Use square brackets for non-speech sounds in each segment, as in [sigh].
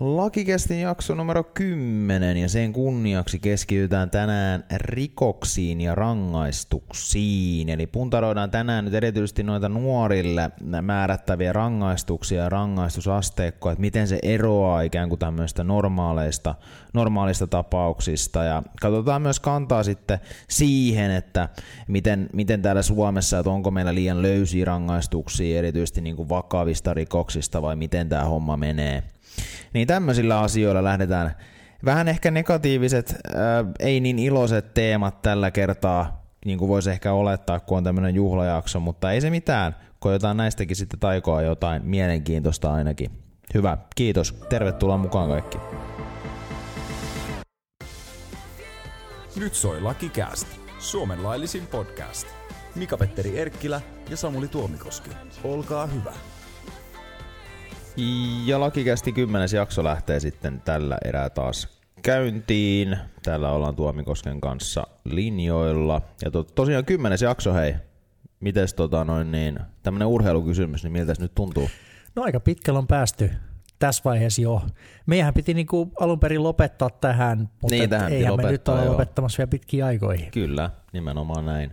Lakikestin jakso numero 10 ja sen kunniaksi keskitytään tänään rikoksiin ja rangaistuksiin. Eli puntaroidaan tänään nyt erityisesti noita nuorille määrättäviä rangaistuksia ja rangaistusasteikkoa, että miten se eroaa ikään kuin tämmöistä normaaleista, normaalista tapauksista. Ja katsotaan myös kantaa sitten siihen, että miten, miten täällä Suomessa, että onko meillä liian löysiä rangaistuksia erityisesti niin kuin vakavista rikoksista vai miten tämä homma menee. Niin tämmöisillä asioilla lähdetään. Vähän ehkä negatiiviset, äh, ei niin iloiset teemat tällä kertaa, niin kuin voisi ehkä olettaa, kun on tämmöinen juhlajakso, mutta ei se mitään. Koetaan näistäkin sitten taikoa jotain mielenkiintoista ainakin. Hyvä, kiitos. Tervetuloa mukaan kaikki. Nyt soi Lakikääst, Suomen laillisin podcast. Mika-Petteri Erkkilä ja Samuli Tuomikoski. Olkaa hyvä. Ja lakikästi kymmenes jakso lähtee sitten tällä erää taas käyntiin. Täällä ollaan Tuomikosken kanssa linjoilla. Ja to, tosiaan kymmenes jakso, hei. Mites tota noin niin, tämmönen urheilukysymys, niin miltä se nyt tuntuu? No aika pitkällä on päästy tässä vaiheessa jo. Meidän piti niinku alun perin lopettaa tähän, mutta Niin, tähän eihän me nyt joo. lopettamassa vielä pitkiä aikoihin. Kyllä, nimenomaan näin.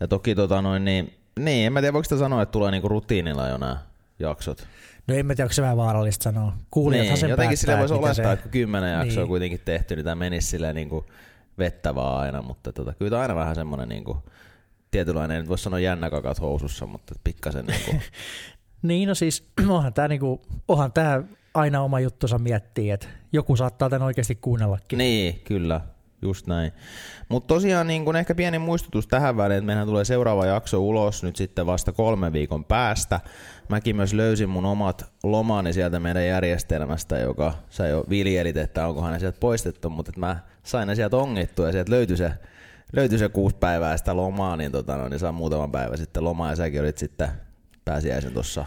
Ja toki tota noin niin, niin en mä tiedä voiko sitä sanoa, että tulee niinku rutiinilla jo nämä jaksot. No en mä tiedä, onko se vähän vaarallista sanoa. Kuulijathan niin, sen jotenkin päättää, sillä voisi olettaa, se... että kun kymmenen jaksoa Niin. on kuitenkin tehty, niin tämä menisi silleen niin kuin vettä vaan aina, mutta tota, kyllä tämä aina vähän semmoinen niin kuin, tietynlainen, en nyt voi sanoa jännä kakat housussa, mutta pikkasen niin kuin, [laughs] Niin, no siis [clears throat] onhan tämä niinku, onhan tää aina oma juttunsa miettiä, että joku saattaa tämän oikeasti kuunnellakin. Niin, kyllä. Just näin. Mutta tosiaan niin kun ehkä pieni muistutus tähän väliin, että meidän tulee seuraava jakso ulos nyt sitten vasta kolmen viikon päästä. Mäkin myös löysin mun omat lomani sieltä meidän järjestelmästä, joka sä jo viljelit, että onkohan ne sieltä poistettu, mutta mä sain ne sieltä ongittua ja sieltä löytyi se, löytyi se kuusi päivää sitä lomaa, niin, tota, no, niin saan muutaman päivän sitten lomaa ja säkin olit sitten pääsiäisen tuossa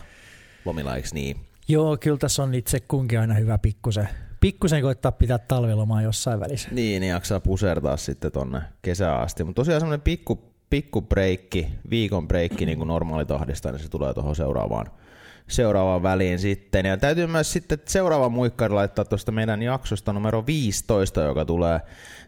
lomilla, eikö niin? Joo, kyllä tässä on itse kunkin aina hyvä pikkusen, pikkusen koittaa pitää talvelomaa jossain välissä. Niin, niin jaksaa pusertaa sitten tonne kesään asti. Mutta tosiaan semmoinen pikku, pikku breikki, viikon breikki niin kuin normaalitahdista, niin se tulee tuohon seuraavaan, seuraavaan väliin sitten. Ja täytyy myös sitten seuraava muikkari laittaa tuosta meidän jaksosta numero 15, joka tulee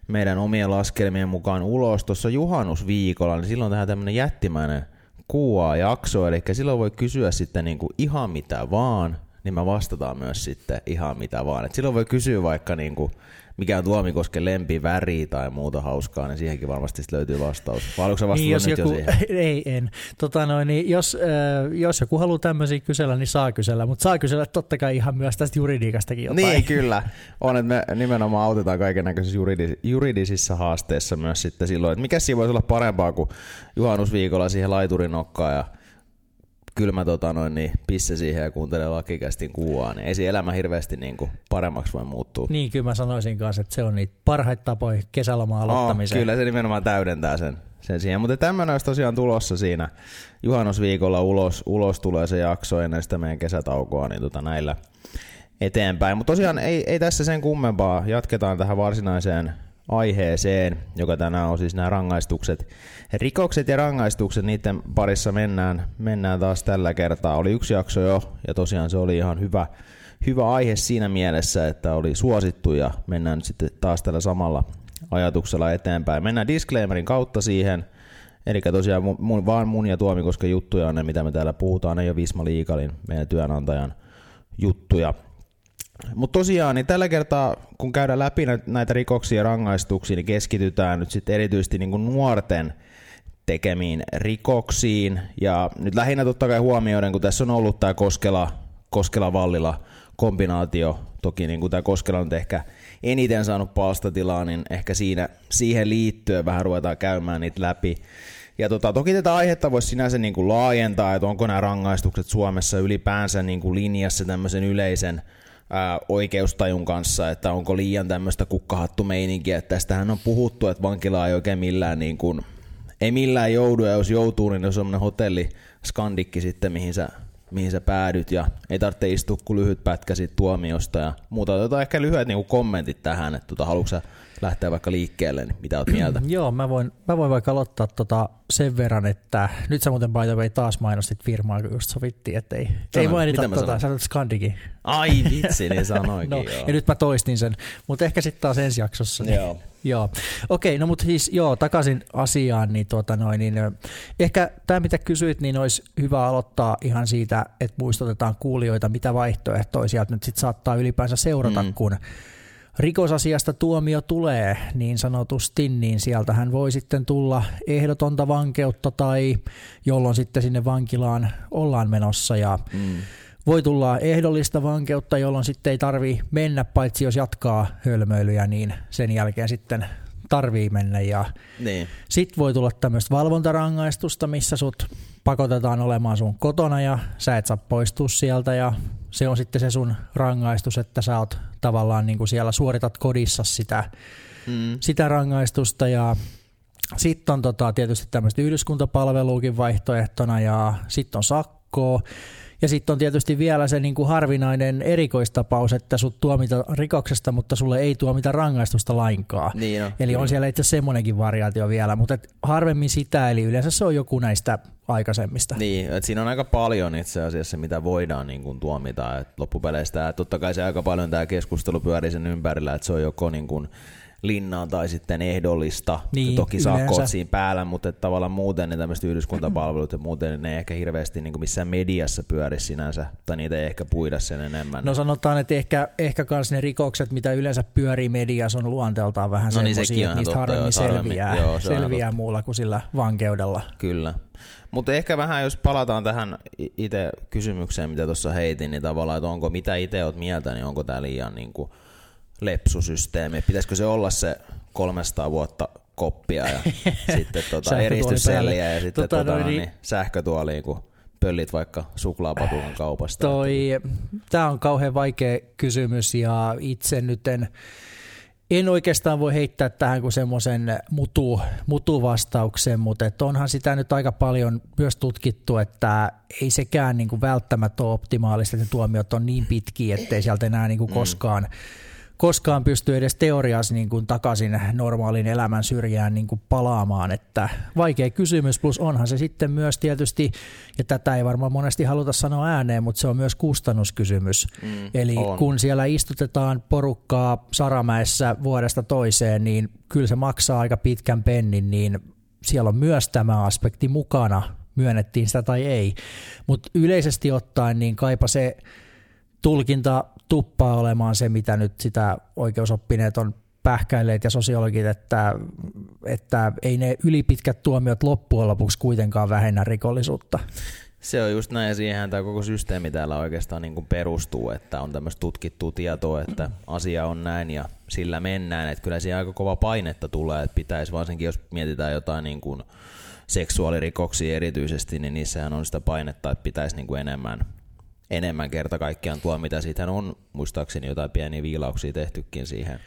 meidän omien laskelmien mukaan ulos tuossa juhannusviikolla, niin silloin tehdään tämmöinen jättimäinen QA-jakso, eli silloin voi kysyä sitten niin kuin ihan mitä vaan, niin me vastataan myös sitten ihan mitä vaan. Et silloin voi kysyä vaikka niin kuin, mikä on Tuomikosken lempiväri tai muuta hauskaa, niin siihenkin varmasti löytyy vastaus. Vai sä vastata Niin, jos nyt joku, jo siihen? [laughs] ei, en. Tota noin, niin jos, äh, jos joku haluaa tämmöisiä kysellä, niin saa kysellä, mutta saa kysellä totta kai ihan myös tästä juridiikastakin jotain. Niin, [laughs] kyllä. On, että me nimenomaan autetaan kaiken näköisissä juridis- juridisissa haasteissa myös sitten silloin, että mikä siinä voisi olla parempaa kuin juhannusviikolla siihen laiturin nokkaan ja kylmä tota noin, niin pisse siihen ja kuuntelee lakikästin kuuaa, niin ei se elämä hirveästi niin kuin paremmaksi voi muuttua. Niin, kyllä mä sanoisin kanssa, että se on niitä parhaita tapoja kesälomaa Oh, aloittamiseen. kyllä se nimenomaan täydentää sen, sen siihen. Mutta tämmöinen olisi tosiaan tulossa siinä juhannusviikolla ulos, ulos tulee se jakso ennen sitä meidän kesätaukoa, niin tota näillä eteenpäin. Mutta tosiaan ei, ei tässä sen kummempaa. Jatketaan tähän varsinaiseen aiheeseen, joka tänään on siis nämä rangaistukset. Rikokset ja rangaistukset, niiden parissa mennään, mennään taas tällä kertaa. Oli yksi jakso jo, ja tosiaan se oli ihan hyvä, hyvä aihe siinä mielessä, että oli suosittu, ja mennään nyt sitten taas tällä samalla ajatuksella eteenpäin. Mennään disclaimerin kautta siihen, Eli tosiaan mun, vaan mun ja Tuomikosken juttuja on ne, mitä me täällä puhutaan, ei ole Visma Liikalin, meidän työnantajan juttuja. Mutta tosiaan, niin tällä kertaa, kun käydään läpi nä- näitä rikoksia ja rangaistuksia, niin keskitytään nyt sitten erityisesti niin nuorten tekemiin rikoksiin. Ja nyt lähinnä totta kai huomioiden, kun tässä on ollut tämä Koskela, Koskela-Vallila kombinaatio, toki niin kuin tämä Koskela on ehkä eniten saanut palstatilaa, niin ehkä siinä, siihen liittyen vähän ruvetaan käymään niitä läpi. Ja tota, toki tätä aihetta voisi sinänsä niin kuin laajentaa, että onko nämä rangaistukset Suomessa ylipäänsä niin kuin linjassa tämmöisen yleisen oikeustajun kanssa, että onko liian tämmöistä kukkahattumeininkiä, että tästähän on puhuttu, että vankila ei oikein millään niin kuin, ei millään joudu, ja jos joutuu, niin on semmoinen hotelli skandikki sitten, mihin sä, mihin sä päädyt, ja ei tarvitse istua kuin lyhyt pätkä siitä tuomiosta ja muuta. Otetaan ehkä lyhyet niin kuin kommentit tähän, että tota, haluatko sä lähteä vaikka liikkeelle, niin mitä oot mieltä? [clears throat] Joo, mä voin, mä voin vaikka aloittaa tota sen verran, että nyt sä muuten by the way taas mainostit firmaa, kun just sovittiin, että ei, ei mainita tota, sanoin? sä Skandikin. Ai vitsi, niin sanoikin [laughs] no, joo. ja nyt mä toistin sen, mutta ehkä sitten taas ensi jaksossa. Niin, Joo. [laughs] joo. Okei, no mutta siis joo, takaisin asiaan, niin, tuota noin, niin ehkä tämä mitä kysyit, niin olisi hyvä aloittaa ihan siitä, että muistutetaan kuulijoita, mitä vaihtoehtoja sieltä nyt sitten saattaa ylipäänsä seurata, mm. kun rikosasiasta tuomio tulee niin sanotusti, niin sieltähän voi sitten tulla ehdotonta vankeutta tai jolloin sitten sinne vankilaan ollaan menossa ja Mm. voi tulla ehdollista vankeutta, jolloin sitten ei tarvi mennä, paitsi jos jatkaa hölmöilyjä, niin sen jälkeen sitten tarvii mennä. Ja Niin. sitten voi tulla tämmöistä valvontarangaistusta, missä sut pakotetaan olemaan sun kotona ja sä et saa poistua sieltä ja se on sitten se sun rangaistus, että sä oot tavallaan niin kuin siellä suoritat kodissa sitä, Mm. sitä rangaistusta ja sitten on tota, tietysti tämmöistä yhdyskuntapalveluukin vaihtoehtona ja sitten on sakkoa. Ja sitten on tietysti vielä se niin kuin harvinainen erikoistapaus, että sut tuomita rikoksesta, mutta sulle ei tuomita rangaistusta lainkaan. Niin on. Eli on siellä itse asiassa semmoinenkin variaatio vielä, mutta et harvemmin sitä, eli yleensä se on joku näistä aikaisemmista. Niin, että siinä on aika paljon itse asiassa, mitä voidaan niin kuin tuomita. Et loppupeleistä, et totta kai se aika paljon tämä keskustelu pyörii sen ympärillä, että se on joko niin kuin linnaa tai sitten ehdollista. Niin, Toki yleensä. siinä päällä, mutta että tavallaan muuten ne tämmöiset yhdyskuntapalvelut ja muuten ne ei ehkä hirveästi niin kuin missään mediassa pyöri sinänsä, tai niitä ei ehkä puida sen enemmän. No sanotaan, että ehkä, ehkä kans ne rikokset, mitä yleensä pyörii mediassa, on luonteeltaan vähän No niin, sekin että niistä totta, harvemmin joo, selviää, Joo, selviää totta. muulla kuin sillä vankeudella. Kyllä. Mutta ehkä vähän, jos palataan tähän itse kysymykseen, mitä tuossa heitin, niin tavallaan, että onko, mitä itse oot mieltä, niin onko tämä liian niin kuin lepsusysteemi? Pitäisikö se olla se 300 vuotta koppia ja [laughs] sitten tota eristysselliä ja sitten Tota, tota, niin- niin, sähkötuoliin, kun pöllit vaikka suklaapatukan kaupasta. Toi, tämä on kauhean vaikea kysymys ja itse nyt en, en oikeastaan voi heittää tähän kuin semmoisen mutu, mutuvastauksen, mutta et onhan sitä nyt aika paljon myös tutkittu, että ei sekään niin kuin välttämättä ole optimaalista, että ne tuomiot on niin pitkiä, ettei sieltä enää niin kuin koskaan, koskaan pysty edes teoriassa niin kuin takaisin normaalin elämän syrjään niin kuin palaamaan. Että vaikea kysymys, plus onhan se sitten myös tietysti, ja tätä ei varmaan monesti haluta sanoa ääneen, mutta se on myös kustannuskysymys. Mm, Eli on. kun siellä istutetaan porukkaa Saramäessä vuodesta toiseen, niin kyllä se maksaa aika pitkän pennin, niin siellä on myös tämä aspekti mukana, myönnettiin sitä tai ei. Mutta yleisesti ottaen, niin kaipa se tulkinta tuppaa olemaan se, mitä nyt sitä oikeusoppineet on pähkäilleet ja sosiologit, että, että ei ne ylipitkät tuomiot loppujen lopuksi kuitenkaan vähennä rikollisuutta. Se on just näin, ja siihen tämä koko systeemi täällä oikeastaan niin kuin perustuu, että on tämmöistä tutkittua tietoa, että asia on näin ja sillä mennään. Että kyllä siihen aika kova painetta tulee, että pitäisi varsinkin, jos mietitään jotain niin kuin seksuaalirikoksia erityisesti, niin niissähän on sitä painetta, että pitäisi niin kuin enemmän, enemmän kerta kaikkiaan tuomita. Siitähän on muistaakseni jotain pieniä viilauksia tehtykin siihen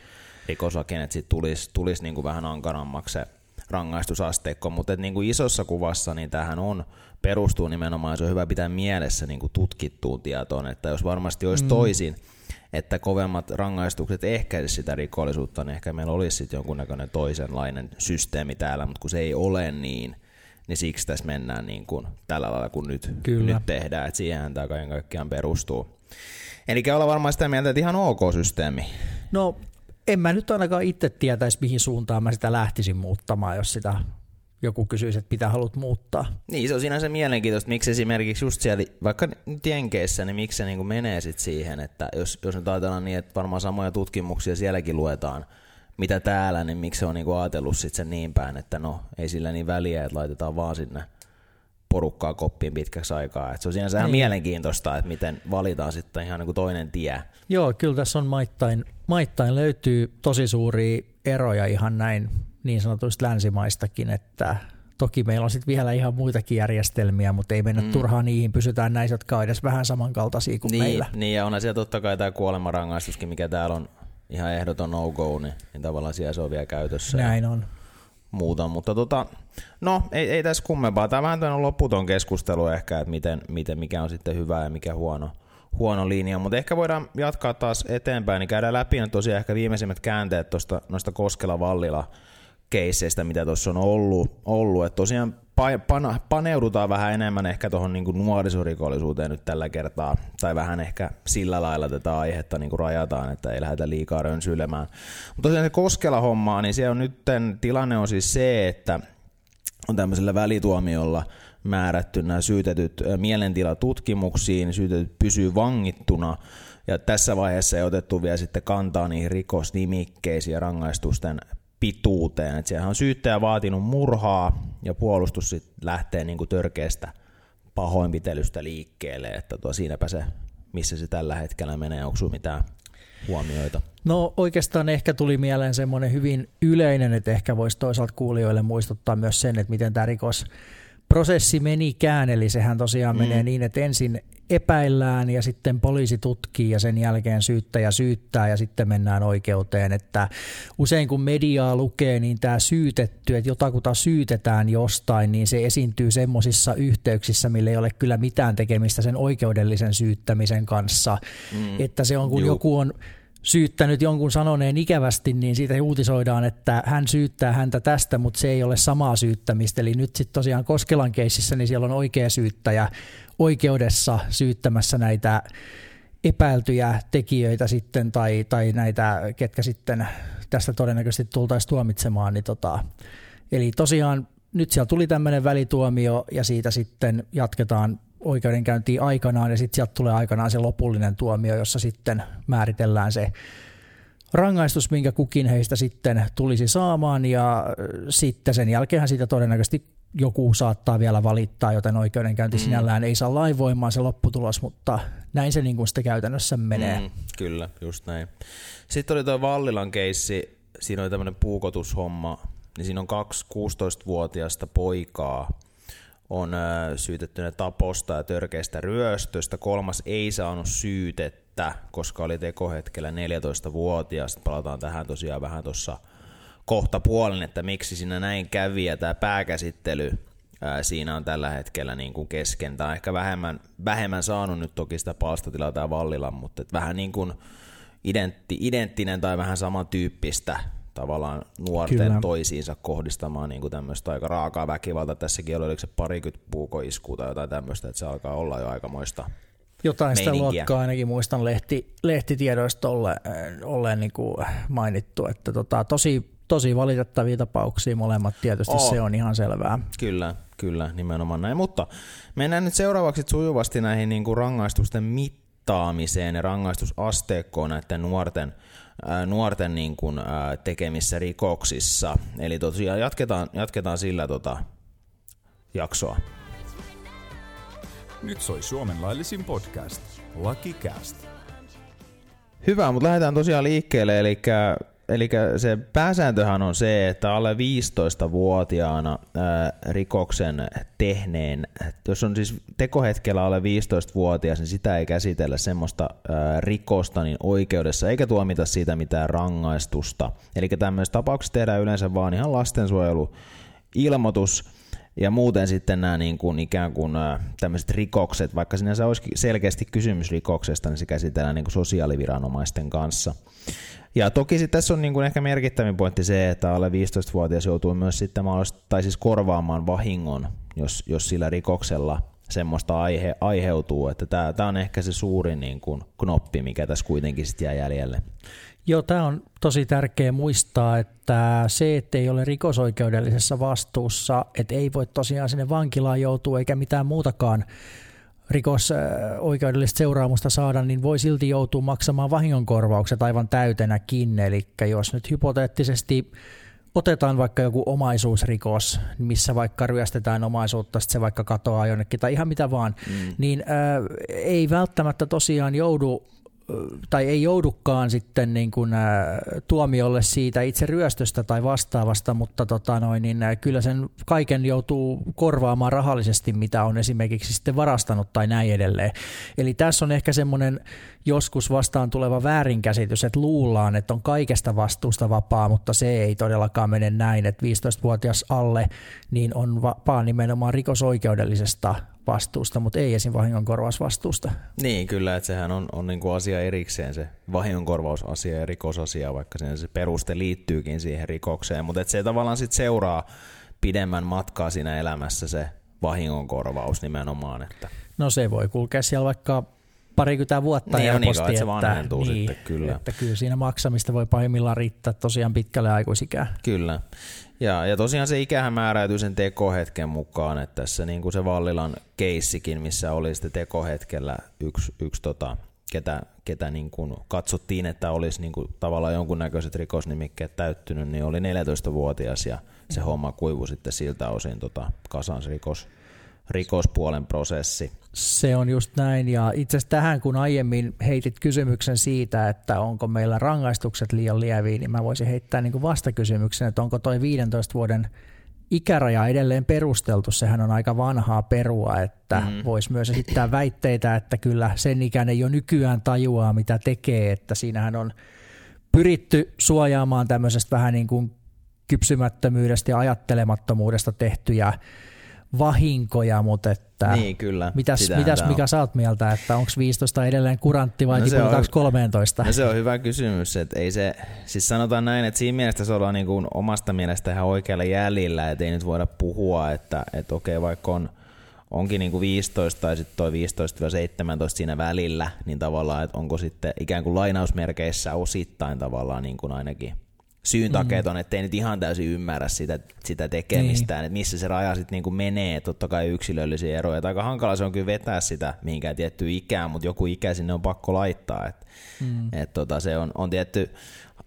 rikoslakeen, että siitä tulisi, tulisi niin kuin vähän ankarammaksi se rangaistusasteikko, mutta et niin kuin isossa kuvassa niin tähän on perustuu nimenomaan, se on hyvä pitää mielessä niin kuin tutkittuun tietoon, että jos varmasti olisi mm. toisin, että kovemmat rangaistukset ehkäisivät sitä rikollisuutta, niin ehkä meillä olisi sitten jonkunnäköinen toisenlainen systeemi täällä, mutta kun se ei ole niin, niin siksi tässä mennään niin kuin tällä lailla kuin nyt, Kyllä. nyt tehdään, että siihenhän tämä kaiken kaikkiaan perustuu. Eli olla varmaan sitä mieltä, että ihan ok systeemi. No en mä nyt ainakaan itse tietäisi, mihin suuntaan mä sitä lähtisin muuttamaan, jos sitä joku kysyisi, että mitä haluat muuttaa. Niin, se on sinänsä mielenkiintoista, miksi esimerkiksi just siellä, vaikka nyt Jenkeissä, niin miksi se niin kuin menee sit siihen, että jos, jos nyt ajatellaan niin, että varmaan samoja tutkimuksia sielläkin luetaan, mitä täällä, niin miksi se on niin kuin ajatellut sit sen niin päin, että no ei sillä niin väliä, että laitetaan vaan sinne porukkaa koppiin pitkäksi aikaa. Et se on sinänsä ihan Niin. mielenkiintoista, että miten valitaan sitten ihan niin kuin toinen tie. Joo, kyllä tässä on maittain, maittain löytyy tosi suuria eroja ihan näin niin sanotuista länsimaistakin, että toki meillä on sitten vielä ihan muitakin järjestelmiä, mutta ei mennä mm. turhaan niihin, pysytään näissä, jotka on edes vähän samankaltaisia kuin Niin, meillä. niin, ja onhan siellä totta kai tämä kuolemanrangaistuskin, mikä täällä on ihan ehdoton no-go, niin, niin tavallaan siellä se on vielä käytössä. Näin on. muuta, mutta tota, no ei, ei tässä kummempaa. Tämä on vähän tämmöinen loputon keskustelu ehkä, että miten, miten, mikä on sitten hyvä ja mikä huono, huono linja, mutta ehkä voidaan jatkaa taas eteenpäin, niin käydään läpi nyt tosiaan ehkä viimeisimmät käänteet tuosta noista Koskela-Vallila keisseistä, mitä tuossa on ollut. ollut. Et tosiaan pa- paneudutaan vähän enemmän ehkä tuohon niin nuorisorikollisuuteen nyt tällä kertaa, tai vähän ehkä sillä lailla tätä aihetta niin kuin rajataan, että ei lähdetä liikaa rönsyilemään. Mutta tosiaan se Koskela-homma, niin se on nyt, tilanne on siis se, että on tämmöisellä välituomiolla määrätty nämä syytetyt mielentilatutkimuksiin, syytetyt pysyy vangittuna, ja tässä vaiheessa ei otettu vielä sitten kantaa niihin rikosnimikkeisiin ja rangaistusten pituuteen. Et siellä on syyttäjä vaatinut murhaa ja puolustus sit lähtee niin kuin törkeästä pahoinpitelystä liikkeelle, että tuo siinäpä se, missä se tällä hetkellä menee, onko mitään huomioita? No oikeastaan ehkä tuli mieleen semmoinen hyvin yleinen, että ehkä voisi toisaalta kuulijoille muistuttaa myös sen, että miten tämä rikos prosessi menikään, eli sehän tosiaan mm. menee niin, että ensin epäillään ja sitten poliisi tutkii ja sen jälkeen syyttäjä syyttää ja sitten mennään oikeuteen. Että usein kun mediaa lukee, niin tämä syytetty, että jotakuta syytetään jostain, niin se esiintyy semmoisissa yhteyksissä, millä ei ole kyllä mitään tekemistä sen oikeudellisen syyttämisen kanssa. Mm. Että se on kun Juh. joku on syyttänyt jonkun sanoneen ikävästi, niin siitä uutisoidaan, että hän syyttää häntä tästä, mutta se ei ole samaa syyttämistä. Eli nyt sitten tosiaan Koskelan keississä, niin siellä on oikea syyttäjä oikeudessa syyttämässä näitä epäiltyjä tekijöitä sitten tai, tai näitä, ketkä sitten tästä todennäköisesti tultaisiin tuomitsemaan. Niin tota, eli tosiaan nyt siellä tuli tämmöinen välituomio ja siitä sitten jatketaan oikeudenkäyntiin aikanaan ja sitten sieltä tulee aikanaan se lopullinen tuomio, jossa sitten määritellään se rangaistus, minkä kukin heistä sitten tulisi saamaan ja sitten sen jälkeen siitä todennäköisesti joku saattaa vielä valittaa, joten oikeudenkäynti mm. sinällään ei saa lainvoimaa se lopputulos, mutta näin se niin kuin sitten käytännössä menee. Mm, kyllä, just näin. Sitten oli tuo Vallilan keissi, siinä oli tämmöinen puukotushomma, niin siinä on kaksi 16-vuotiaista poikaa, on syytettynä taposta ja törkeästä ryöstöstä. Kolmas ei saanut syytettä, koska oli tekohetkellä 14-vuotias. Palataan tähän tosiaan vähän tuossa kohta puolin, että miksi siinä näin kävi. Ja tämä pääkäsittely ää, siinä on tällä hetkellä niin kuin kesken. Tämä on ehkä vähemmän, vähemmän saanut nyt toki sitä palstatilaa tämä Vallila, mutta vähän niin kuin identti, identtinen tai vähän samantyyppistä tavallaan nuorten Kyllä. toisiinsa kohdistamaan niin kuin tämmöistä aika raakaa väkivalta. Tässäkin oli, oliko se parikymmentä puukoiskua tai jotain tämmöistä, että se alkaa olla jo aikamoista jotain sitä luokkaa ainakin muistan lehti, lehtitiedoista olle, olleen niin kuin mainittu, että tota, tosi, tosi valitettavia tapauksia molemmat tietysti, oh. se on ihan selvää. Kyllä, kyllä, nimenomaan näin. Mutta mennään nyt seuraavaksi sujuvasti näihin niin kuin rangaistusten mittaamiseen ja rangaistusasteekkoon näiden nuorten – nuorten niin kuin, tekemissä rikoksissa. Eli tosiaan jatketaan, jatketaan sillä tota, jaksoa. Nyt soi Suomen laillisin podcast, Lucky Cast. Hyvä, mutta lähdetään tosiaan liikkeelle, eli Eli se pääsääntöhän on se, että alle 15-vuotiaana ää, rikoksen tehneen, jos on siis tekohetkellä alle 15-vuotias, niin sitä ei käsitellä semmoista rikosta niin oikeudessa, eikä tuomita siitä mitään rangaistusta. Eli tämmöisessä tapauksessa tehdään yleensä vaan ihan lastensuojeluilmoitus, ja muuten sitten nämä niin kuin ikään kuin tämmöiset rikokset, vaikka sinänsä olisi selkeästi kysymys rikoksesta, niin se käsitellään niin kuin sosiaaliviranomaisten kanssa. Ja toki sit tässä on niin kuin ehkä merkittävin pointti se, että alle 15-vuotias joutuu myös sitten tai siis korvaamaan vahingon, jos, jos sillä rikoksella semmoista aihe, aiheutuu. Että tämä, on ehkä se suurin niin kuin knoppi, mikä tässä kuitenkin sitten jää jäljelle. Joo, tämä on tosi tärkeä muistaa, että se, että ei ole rikosoikeudellisessa vastuussa, että ei voi tosiaan sinne vankilaan joutua eikä mitään muutakaan rikosoikeudellista seuraamusta saada, niin voi silti joutua maksamaan vahingonkorvaukset aivan täytenäkin. Eli jos nyt hypoteettisesti otetaan vaikka joku omaisuusrikos, missä vaikka ryöstetään omaisuutta, sitten se vaikka katoaa jonnekin tai ihan mitä vaan, mm. niin ää, ei välttämättä tosiaan joudu tai ei joudukaan sitten niin kuin, tuomiolle siitä itse ryöstöstä tai vastaavasta, mutta tota noin, niin, kyllä sen kaiken joutuu korvaamaan rahallisesti, mitä on esimerkiksi sitten varastanut tai näin edelleen. Eli tässä on ehkä semmoinen joskus vastaan tuleva väärinkäsitys, että luullaan, että on kaikesta vastuusta vapaa, mutta se ei todellakaan mene näin, että 15-vuotias alle niin on vapaa nimenomaan rikosoikeudellisesta vastuusta, mutta ei esim. vahingonkorvausvastuusta. Niin, kyllä, että sehän on, on niin kuin asia erikseen se vahingonkorvausasia ja rikosasia, vaikka sen se peruste liittyykin siihen rikokseen, mutta että se tavallaan sitten seuraa pidemmän matkaa siinä elämässä se vahingonkorvaus nimenomaan. Että. No se voi kulkea siellä vaikka parikymmentä vuotta niin, helposti. Niin, että se vanhentuu niin, sitten, kyllä. Että kyllä siinä maksamista voi pahimmillaan riittää tosiaan pitkälle aikuisikään. Kyllä. Ja, ja tosiaan se ikähän määräytyy sen tekohetken mukaan, että tässä niin kuin se Vallilan keissikin, missä oli sitten tekohetkellä yksi, yksi tota, ketä, ketä niin kuin katsottiin, että olisi niin kuin tavallaan jonkunnäköiset rikosnimikkeet täyttynyt, niin oli 14-vuotias ja se homma kuivu sitten siltä osin tota, kasans rikos, rikospuolen prosessi. Se on just näin ja itse asiassa tähän kun aiemmin heitit kysymyksen siitä, että onko meillä rangaistukset liian lieviä, niin mä voisin heittää niin kuin vastakysymyksen, että onko toi 15 vuoden ikäraja edelleen perusteltu, sehän on aika vanhaa perua, että mm. voisi myös esittää väitteitä, että kyllä sen ikäinen jo nykyään tajuaa, mitä tekee, että siinähän on pyritty suojaamaan tämmöisestä vähän niin kuin kypsymättömyydestä ja ajattelemattomuudesta tehtyjä vahinkoja, mutta että niin, kyllä. mitäs, mitäs mikä sä oot mieltä, että onko 15 edelleen kurantti vai no tiputaanko 13? No se on hyvä kysymys, että ei se, siis sanotaan näin, että siinä mielessä se ollaan niin kuin omasta mielestä ihan oikealla jäljellä, että ei nyt voida puhua, että, että okei vaikka on, onkin niin kuin 15 tai sitten toi 15-17 siinä välillä, niin tavallaan, että onko sitten ikään kuin lainausmerkeissä osittain tavallaan niin kuin ainakin syyn takeet mm. on, ettei nyt ihan täysin ymmärrä sitä, sitä tekemistään, niin. että missä se raja sitten niinku menee, totta kai yksilöllisiä eroja. aika hankala se on kyllä vetää sitä mihinkään tiettyyn ikään, mutta joku ikä sinne on pakko laittaa. Et, mm. et tota, se on, on tietty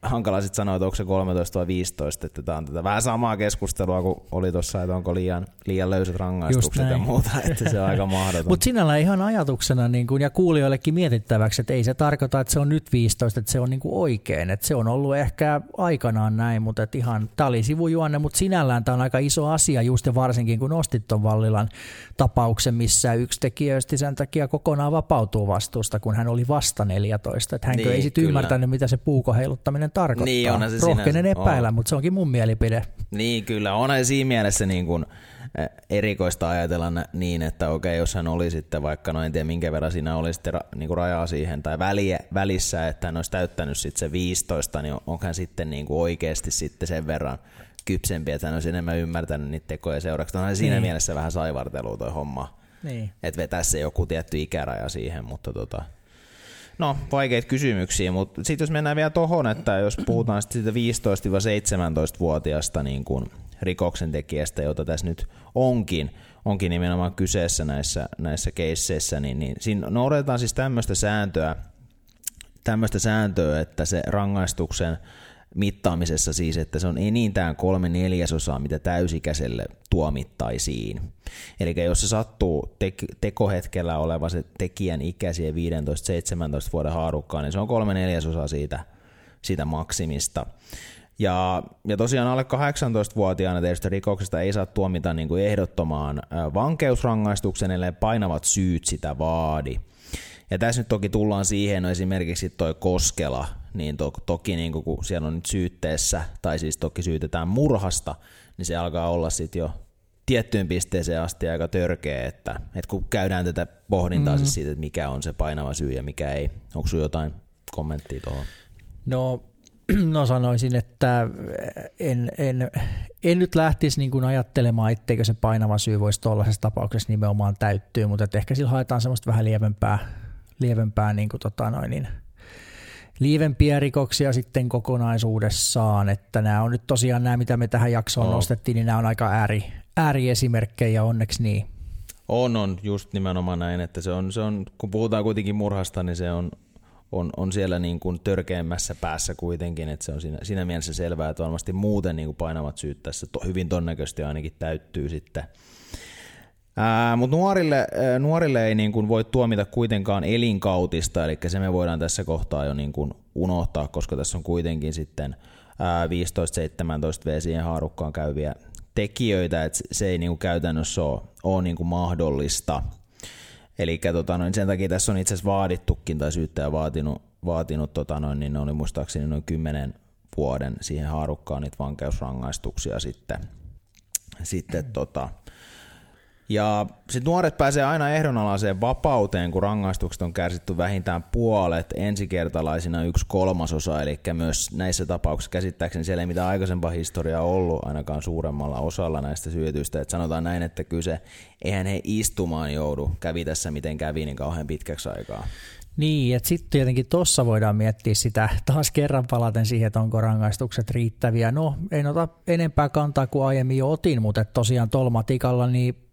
hankala sitten sanoa, että onko se 13 vai 15, että tämä on tätä vähän samaa keskustelua kuin oli tuossa, että onko liian, liian löysät rangaistukset ja muuta, että se on aika mahdoton. Mutta sinällä ihan ajatuksena niin kun, ja kuulijoillekin mietittäväksi, että ei se tarkoita, että se on nyt 15, että se on niin kuin oikein, että se on ollut ehkä aikanaan näin, mutta että ihan, tämä oli sivujuonne, mutta sinällään tämä on aika iso asia just ja varsinkin kun nostit tuon Vallilan tapauksen, missä yksi tekijöistä sen takia kokonaan vapautuu vastuusta, kun hän oli vasta 14, että hän niin, ei sitten ymmärtänyt, mitä se puukoheiluttaminen tarkoittaa. Niin, onhan se Rohkenen epäillä, on. mutta se onkin mun mielipide. Niin, kyllä. On siinä mielessä niin kuin eh, erikoista ajatella niin, että okei, jos hän oli sitten vaikka, no en tiedä minkä verran siinä oli sitten niin kuin rajaa siihen, tai väliä, välissä, että hän olisi täyttänyt sitten se 15, niin onko hän sitten niin kuin oikeasti sitten sen verran kypsempi, että hän olisi enemmän ymmärtänyt niitä tekoja seuraavaksi. Onhan siinä niin. mielessä vähän saivartelua toi homma. Niin. Että vetää se joku tietty ikäraja siihen, mutta tota, No, vaikeita kysymyksiä, mutta sitten jos mennään vielä tuohon, että jos puhutaan siitä 15-17-vuotiaasta niin kuin rikoksentekijästä, jota tässä nyt onkin, onkin nimenomaan kyseessä näissä, näissä keisseissä, niin, niin siinä noudatetaan siis tämmöistä sääntöä, tämmöistä sääntöä, että se rangaistuksen mittaamisessa siis, että se on enintään kolme neljäsosaa, mitä täysikäiselle tuomittaisiin. Eli jos se sattuu tek- tekohetkellä oleva se tekijän ikäisiä 15-17 vuoden haarukkaan, niin se on kolme neljäsosaa siitä, siitä maksimista. Ja, ja tosiaan alle 18-vuotiaana tehdystä rikoksesta ei saa tuomita niin kuin ehdottomaan vankeusrangaistuksen, ellei painavat syyt sitä vaadi. Ja tässä nyt toki tullaan siihen, no esimerkiksi toi Koskela, niin to, toki niin kun siellä on nyt syytteessä, tai siis toki syytetään murhasta, niin se alkaa olla sitten jo tiettyyn pisteeseen asti aika törkeä, että, että kun käydään tätä pohdintaa mm-hmm. siis siitä, että mikä on se painava syy ja mikä ei. Onko sinulla jotain kommenttia tuohon? No, [clears throat] no sanoisin, että en, en, en nyt lähtisi niin kuin ajattelemaan, etteikö se painava syy voisi tuollaisessa tapauksessa nimenomaan täyttyä, mutta että ehkä sillä haetaan semmoista vähän lievempää, lievempää niin kuin tota noin, niin liivempiä rikoksia sitten kokonaisuudessaan, että nämä on nyt tosiaan nämä, mitä me tähän jaksoon oh. nostettiin, niin nämä on aika ääri, ääriesimerkkejä, onneksi niin. On, on, just nimenomaan näin, että se on, se on kun puhutaan kuitenkin murhasta, niin se on, on, on siellä niin kuin törkeämmässä päässä kuitenkin, että se on siinä, siinä mielessä selvää, että varmasti muuten niin kuin painavat syyt tässä to, hyvin todennäköisesti ainakin täyttyy sitten mutta nuorille, nuorille ei niin kuin voi tuomita kuitenkaan elinkautista, eli se me voidaan tässä kohtaa jo niin kuin unohtaa, koska tässä on kuitenkin sitten 15-17 v siihen haarukkaan käyviä tekijöitä, että se ei niin kuin käytännössä ole, ole niin kuin mahdollista. Eli tota, noin, sen takia tässä on itse asiassa vaadittukin, tai syyttäjä vaatinut, vaatinut tota, noin, niin ne oli muistaakseni noin 10 vuoden siihen haarukkaan niitä vankeusrangaistuksia sitten, sitten tota, Ja sitten nuoret pääsee aina ehdonalaiseen vapauteen, kun rangaistukset on kärsitty vähintään puolet, ensikertalaisina yksi kolmasosa, eli myös näissä tapauksissa käsittääkseni siellä ei mitään aikaisempaa historiaa ollut ainakaan suuremmalla osalla näistä syytyistä. että sanotaan näin, että kyse, eihän he istumaan joudu, kävi tässä miten kävi, niin kauhean pitkäksi aikaa. Niin, että sitten tietenkin tuossa voidaan miettiä sitä taas kerran palaten siihen, että onko rangaistukset riittäviä. No, en ota enempää kantaa kuin aiemmin jo otin, mutta tosiaan tolmatikalla niin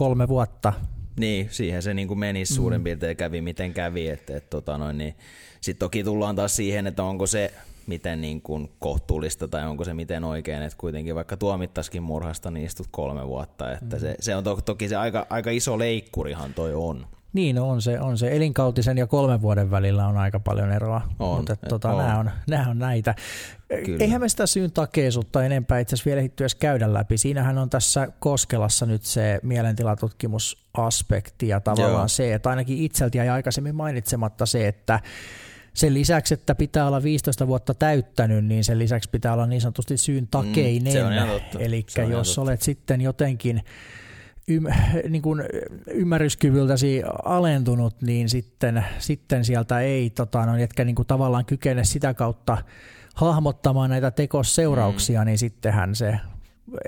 kolme vuotta. Niin, siihen se niin kuin suurin mm. piirtein kävi miten kävi. Että, et, tota noin, niin, Sitten toki tullaan taas siihen, että onko se miten niin kuin kohtuullista tai onko se miten oikein, että kuitenkin vaikka tuomittaskin murhasta, niin istut kolme vuotta. Että mm. se, se on to, toki se aika, aika iso leikkurihan toi on. Niin on se, on se. Elinkautisen ja kolmen vuoden välillä on aika paljon eroa, on, mutta tota, on. Nämä, on, nämä on näitä. Kyllä. Eihän me sitä syyn takeisuutta enempää itse asiassa vielä edes käydä läpi. Siinähän on tässä Koskelassa nyt se mielentilatutkimusaspekti ja tavallaan Joo. se, että ainakin itseltä jäi aikaisemmin mainitsematta se, että sen lisäksi, että pitää olla 15 vuotta täyttänyt, niin sen lisäksi pitää olla niin sanotusti syyn takeinen. Mm, Eli jos totta. olet sitten jotenkin ym, [laughs] niin kuin ymmärryskyvyltäsi alentunut, niin sitten, sitten sieltä ei, tota, no, etkä niin kuin tavallaan kykene sitä kautta hahmottamaan näitä tekosseurauksia, mm. niin sittenhän se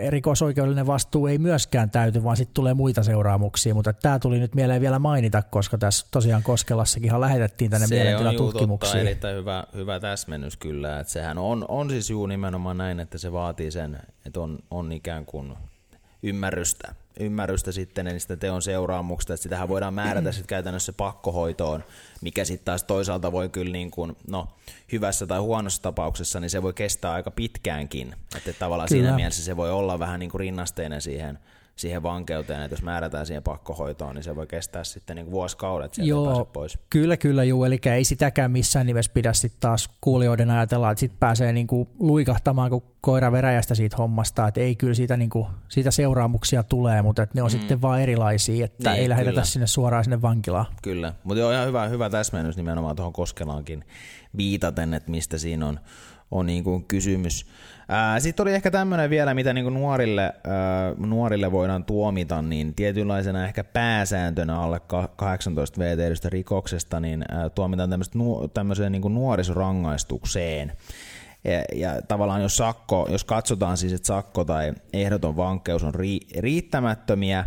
rikosoikeudellinen vastuu ei myöskään täyty, vaan sitten tulee muita seuraamuksia, mutta tämä tuli nyt mieleen vielä mainita, koska tässä tosiaan Koskelassakin lähetettiin tänne mielentilatutkimuksiin. Se on erittäin hyvä, hyvä täsmennys kyllä, että sehän on, on siis juu nimenomaan näin, että se vaatii sen, että on, on ikään kuin ymmärrystä, ymmärrystä sitten niistä teon seuraamuksista, että sitähän voidaan määrätä sitten käytännössä pakkohoitoon, mikä sitten taas toisaalta voi kyllä niin kuin, no, hyvässä tai huonossa tapauksessa, niin se voi kestää aika pitkäänkin, että tavallaan kyllä. siinä mielessä se voi olla vähän niin kuin rinnasteinen siihen siihen vankeuteen, että jos määrätään siihen pakkohoitoon, niin se voi kestää sitten niin vuosikaudet sieltä Joo, pois. Kyllä, kyllä, juu, eli ei sitäkään missään nimessä pidä sitten taas kuulijoiden ajatella, että sitten pääsee niin kuin luikahtamaan kuin koira veräjästä siitä hommasta, että ei kyllä siitä, niin kuin, siitä seuraamuksia tulee, mutta että ne on mm. sitten vaan erilaisia, että niin, ei lähetetä kyllä. sinne suoraan sinne vankilaan. Kyllä, mutta joo, ihan hyvä, hyvä täsmennys nimenomaan tuohon Koskelaankin viitaten, että mistä siinä on, on niin kuin kysymys. Sitten oli ehkä tämmöinen vielä, mitä niinku nuorille, ää, nuorille voidaan tuomita, niin tietynlaisena ehkä pääsääntönä alle 18 VT rikoksesta, niin tuomitaan tämmöiseen niinku nuorisorangaistukseen. Ja, ja tavallaan jos, sakko, jos katsotaan siis, että sakko tai ehdoton vankeus on ri, riittämättömiä,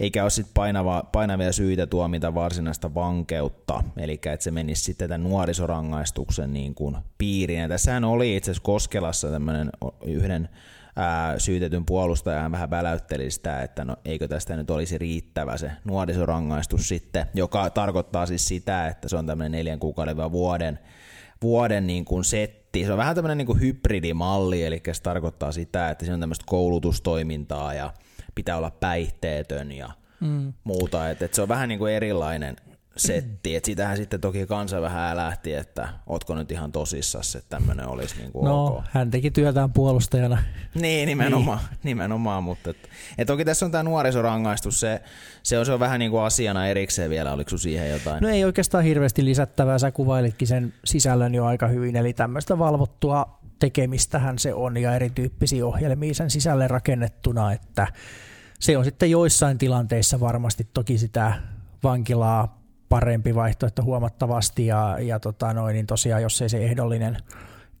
eikä ole sitten painava, painavia syitä tuomita varsinaista vankeutta, eli että se menisi sitten tämän nuorisorangaistuksen niin kuin piiriin. Ja tässähän oli itse asiassa Koskelassa tämmöinen yhden ää, syytetyn puolustajan vähän väläytteli sitä, että no eikö tästä nyt olisi riittävä se nuorisorangaistus sitten, joka tarkoittaa siis sitä, että se on tämmöinen neljän kuukauden vuoden, vuoden niin kuin setti. Se on vähän tämmöinen niin kuin hybridimalli, eli se tarkoittaa sitä, että se on tämmöistä koulutustoimintaa ja pitää olla päihteetön ja mm. muuta. Et, et se on vähän niin kuin erilainen setti. Et siitähän sitten toki kansa vähän lähti, että ootko nyt ihan tosissas, että tämmöinen olisi niin kuin no, ok. hän teki työtään puolustajana. Niin, nimenomaan, niin. nimenomaan mutta et, et toki tässä on tämä nuorisorangaistus, se, se, on, se on vähän niin kuin asiana erikseen vielä, oliko siihen jotain? No ei oikeastaan hirveästi lisättävää, sä kuvailitkin sen sisällön jo aika hyvin, eli tämmöistä valvottua tekemistähän se on ja erityyppisiä ohjelmia sen sisälle rakennettuna, että se on sitten joissain tilanteissa varmasti toki sitä vankilaa parempi vaihtoehto huomattavasti ja, ja tota noin, niin tosiaan jos ei se ehdollinen,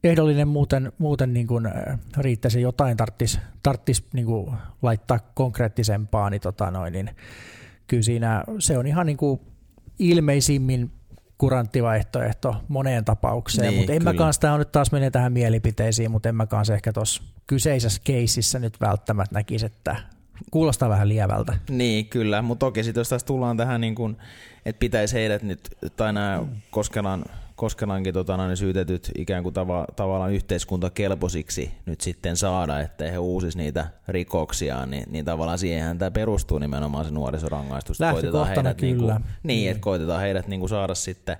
ehdollinen muuten, muuten niin kuin äh, riittäisi jotain tarttisi, tarttis niin kuin laittaa konkreettisempaa, niin, tota noin, niin kyllä siinä se on ihan niin kuin ilmeisimmin kurantti vaihtoehto moneen tapaukseen, niin, mutta en mä kanssa, tämä on nyt taas menee tähän mielipiteisiin, mutta en mä kanssa ehkä tuossa kyseisessä keississä nyt välttämättä näkisi, että kuulostaa vähän lievältä. Niin, kyllä, mutta toki sitten jos taas tullaan tähän, niin kuin, että pitäisi heidät nyt, tai nämä mm. Koskelan Koskelankin tota, niin syytetyt ikään kuin tava, tavallaan yhteiskuntakelpoisiksi nyt sitten saada, ettei he uusis niitä rikoksia, niin, niin tavallaan siihenhän tämä perustuu nimenomaan se nuorisorangaistus. Koitetaan heidät, kyllä. Niin, kuin, niin, että koitetaan heidät niin kuin saada sitten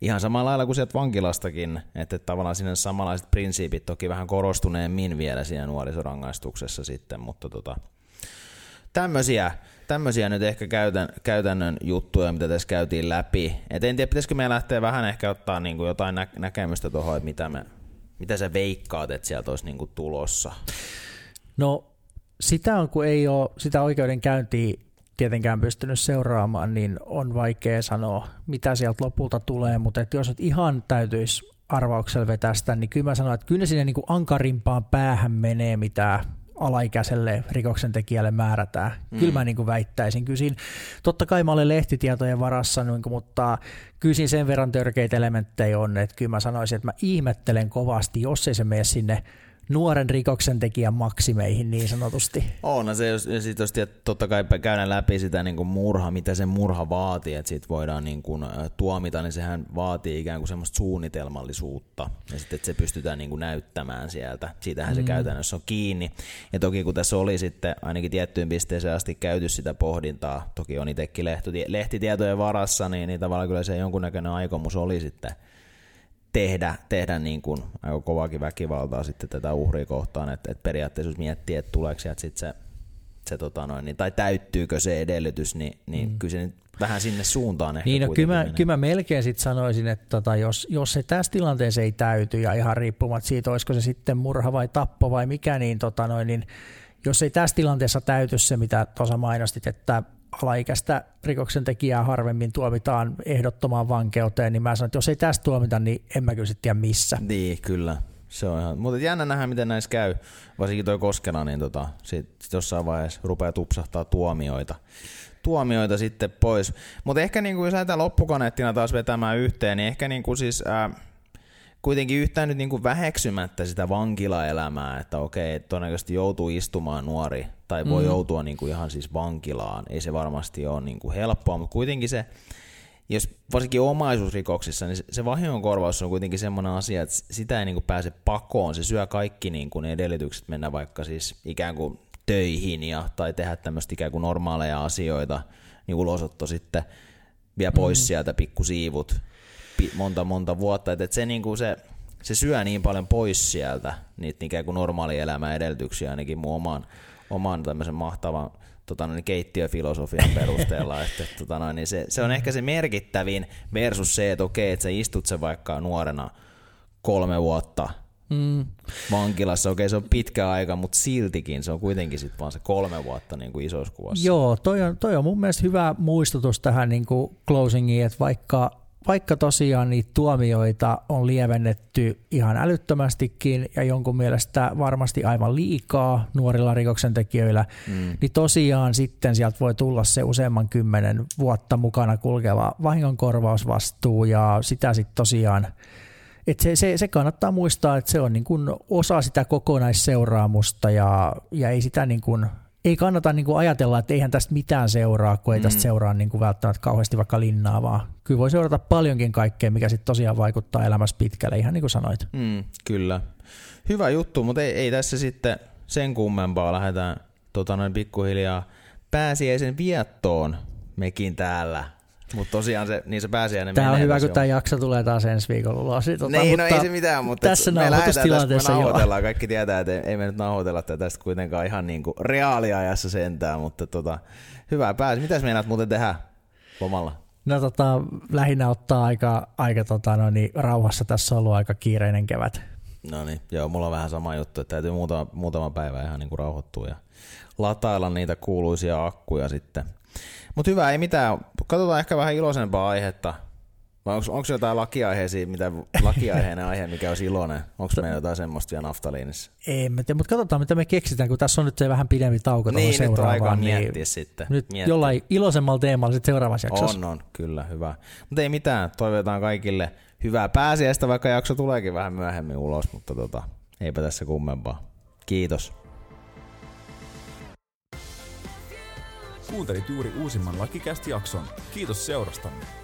ihan samalla lailla kuin sieltä vankilastakin, että tavallaan sinne samanlaiset prinsiipit toki vähän korostuneemmin vielä siinä nuorisorangaistuksessa sitten, mutta tota, tämmöisiä tämmöisiä nyt ehkä käytän, käytännön juttuja, mitä tässä käytiin läpi. Et en tiedä, pitäisikö meidän lähteä vähän ehkä ottaa niin kuin jotain nä- näkemystä tuohon, että mitä, me, mitä sä veikkaat, että sieltä olisi niin kuin tulossa? No sitä on, kun ei ole sitä oikeudenkäyntiä tietenkään pystynyt seuraamaan, niin on vaikea sanoa, mitä sieltä lopulta tulee, mutta että jos nyt ihan täytyisi arvauksella vetää sitä, niin kyllä mä sanon, että kyllä sinne niin kuin ankarimpaan päähän menee, mitä alaikäiselle rikoksentekijälle määrätään. Mm. Kyllä mä niin kuin väittäisin. Kyllä siinä, totta kai mä olen lehtitietojen varassa, niin kuin, mutta kyllä siinä sen verran törkeitä elementtejä on, että kyllä mä sanoisin, että mä ihmettelen kovasti, jos ei se mene sinne nuoren rikoksentekijän maksimeihin niin sanotusti. On, se jos, sit jos totta kai käydään läpi sitä niin kuin murha, mitä se murha vaatii, että siitä voidaan niin kuin, tuomita, niin sehän vaatii ikään kuin semmoista suunnitelmallisuutta, ja sitten että se pystytään niin kuin näyttämään sieltä. Siitähän mm. se käytännössä on kiinni. Ja toki kun tässä oli sitten ainakin tiettyyn pisteeseen asti käyty sitä pohdintaa, toki on itsekin lehtitietojen varassa, niin, niin tavallaan kyllä se jonkunnäköinen aikomus oli sitten tehdä, tehdä niin kuin aika kovaakin väkivaltaa sitten tätä uhria kohtaan, että, että periaatteessa jos miettii, että tuleeko sieltä sitten se, se tota noin, niin, tai täyttyykö se edellytys, niin, niin mm. kyllä se nyt vähän sinne suuntaan ehkä Niin, no, kyllä, mä, kyllä mä melkein sitten sanoisin, että tota, jos, jos se tässä tilanteessa ei täyty, ja ihan riippumatta siitä, olisiko se sitten murha vai tappo vai mikä, niin, tota noin, niin jos ei tässä tilanteessa täyty se, mitä tuossa mainostit, että alaikäistä rikoksentekijää harvemmin tuomitaan ehdottomaan vankeuteen, niin mä sanon, että jos ei tästä tuomita, niin en mä kyllä tiedä missä. Niin, kyllä. Se on ihan, mutta jännä nähdä, miten näissä käy. Varsinkin toi Koskela, niin tota, sit, sit jossain vaiheessa rupeaa tupsahtaa tuomioita tuomioita sitten pois. Mutta ehkä niin kuin, jos lähdetään loppukaneettina taas vetämään yhteen, niin ehkä niin kuin siis, ää, kuitenkin yhtään nyt niin kuin väheksymättä sitä vankilaelämää, että okei, todennäköisesti joutuu istumaan nuori tai voi mm. joutua niin kuin ihan siis vankilaan. Ei se varmasti ole niin kuin helppoa, mutta kuitenkin se, jos varsinkin omaisuusrikoksissa, niin se vahingonkorvaus on kuitenkin semmoinen asia, että sitä ei niin kuin pääse pakoon. Se syö kaikki niin kuin edellytykset mennä vaikka siis ikään kuin töihin ja, tai tehdä tämmöistä ikään kuin normaaleja asioita, niin ulosotto sitten vie pois mm. sieltä pikkusiivut monta monta vuotta, että se, niin kuin se, se syö niin paljon pois sieltä niitä ikään kuin normaalielämän edellytyksiä ainakin mun oman, oman tämmöisen mahtavan tota noin, keittiöfilosofian perusteella, että tota noin, niin se, se, on ehkä se merkittävin versus se, että okei, että sä istut se vaikka nuorena kolme vuotta mm. vankilassa. Okei, se on pitkä aika, mutta siltikin se on kuitenkin sitten vaan se kolme vuotta niin kuin isossa kuvassa. Joo, toi on, toi on mun mielestä hyvä muistutus tähän niin kuin closingiin, että vaikka vaikka tosiaan niitä tuomioita on lievennetty ihan älyttömästikin ja jonkun mielestä varmasti aivan liikaa nuorilla rikoksentekijöillä, mm. niin tosiaan sitten sieltä voi tulla se useamman kymmenen vuotta mukana kulkeva vahingonkorvausvastuu ja sitä sitten tosiaan et se, se, se, kannattaa muistaa, että se on niin kuin osa sitä kokonaisseuraamusta ja, ja ei sitä niin kuin ei kannata niin kuin ajatella, että eihän tästä mitään seuraa, kun ei tästä mm. seuraa niin kuin välttämättä kauheasti vaikka linnaa, vaan kyllä voi seurata paljonkin kaikkea, mikä sitten tosiaan vaikuttaa elämässä pitkälle, ihan niin kuin sanoit. Mm, kyllä. Hyvä juttu, mutta ei, ei tässä sitten sen kummempaa. Lähdetään tota noin pikkuhiljaa pääsiäisen viettoon mekin täällä mutta tosiaan se, niin se pääsiäinen Tämä on hyvä, kun tämä jakso tulee taas ensi viikolla ulos. Tota, niin, no ei se mitään, mutta tässä me nauhoitustilanteessa me nauhoitellaan. Kaikki tietää, että ei me nyt nauhoitella tätä tästä kuitenkaan ihan niin kuin reaaliajassa sentään, mutta tota, hyvä pääsi. Mitäs meinaat muuten tehdä lomalla? No tota, lähinnä ottaa aika, aika tota, no niin, rauhassa. Tässä on ollut aika kiireinen kevät. No niin, joo, mulla on vähän sama juttu, että täytyy muutama, muutama päivä ihan niin kuin rauhoittua ja latailla niitä kuuluisia akkuja sitten – mutta hyvä, ei mitään. Katsotaan ehkä vähän iloisempaa aihetta. Vai onko jotain lakiaiheisia, mitä lakiaiheinen [laughs] aihe, mikä olisi iloinen? Onko meillä jotain semmoista vielä naftaliinissa? Ei, mä tiedä, mutta katsotaan mitä me keksitään, kun tässä on nyt se vähän pidempi tauko niin, nyt on aika niin miettiä sitten. Nyt miettiä. jollain iloisemmalla teemalla sitten seuraavassa jaksossa. On, on, kyllä, hyvä. Mutta ei mitään, toivotaan kaikille hyvää pääsiäistä, vaikka jakso tuleekin vähän myöhemmin ulos, mutta tota, eipä tässä kummempaa. Kiitos. Kuuntelit juuri uusimman Lakikästi jakson. Kiitos seurastanne.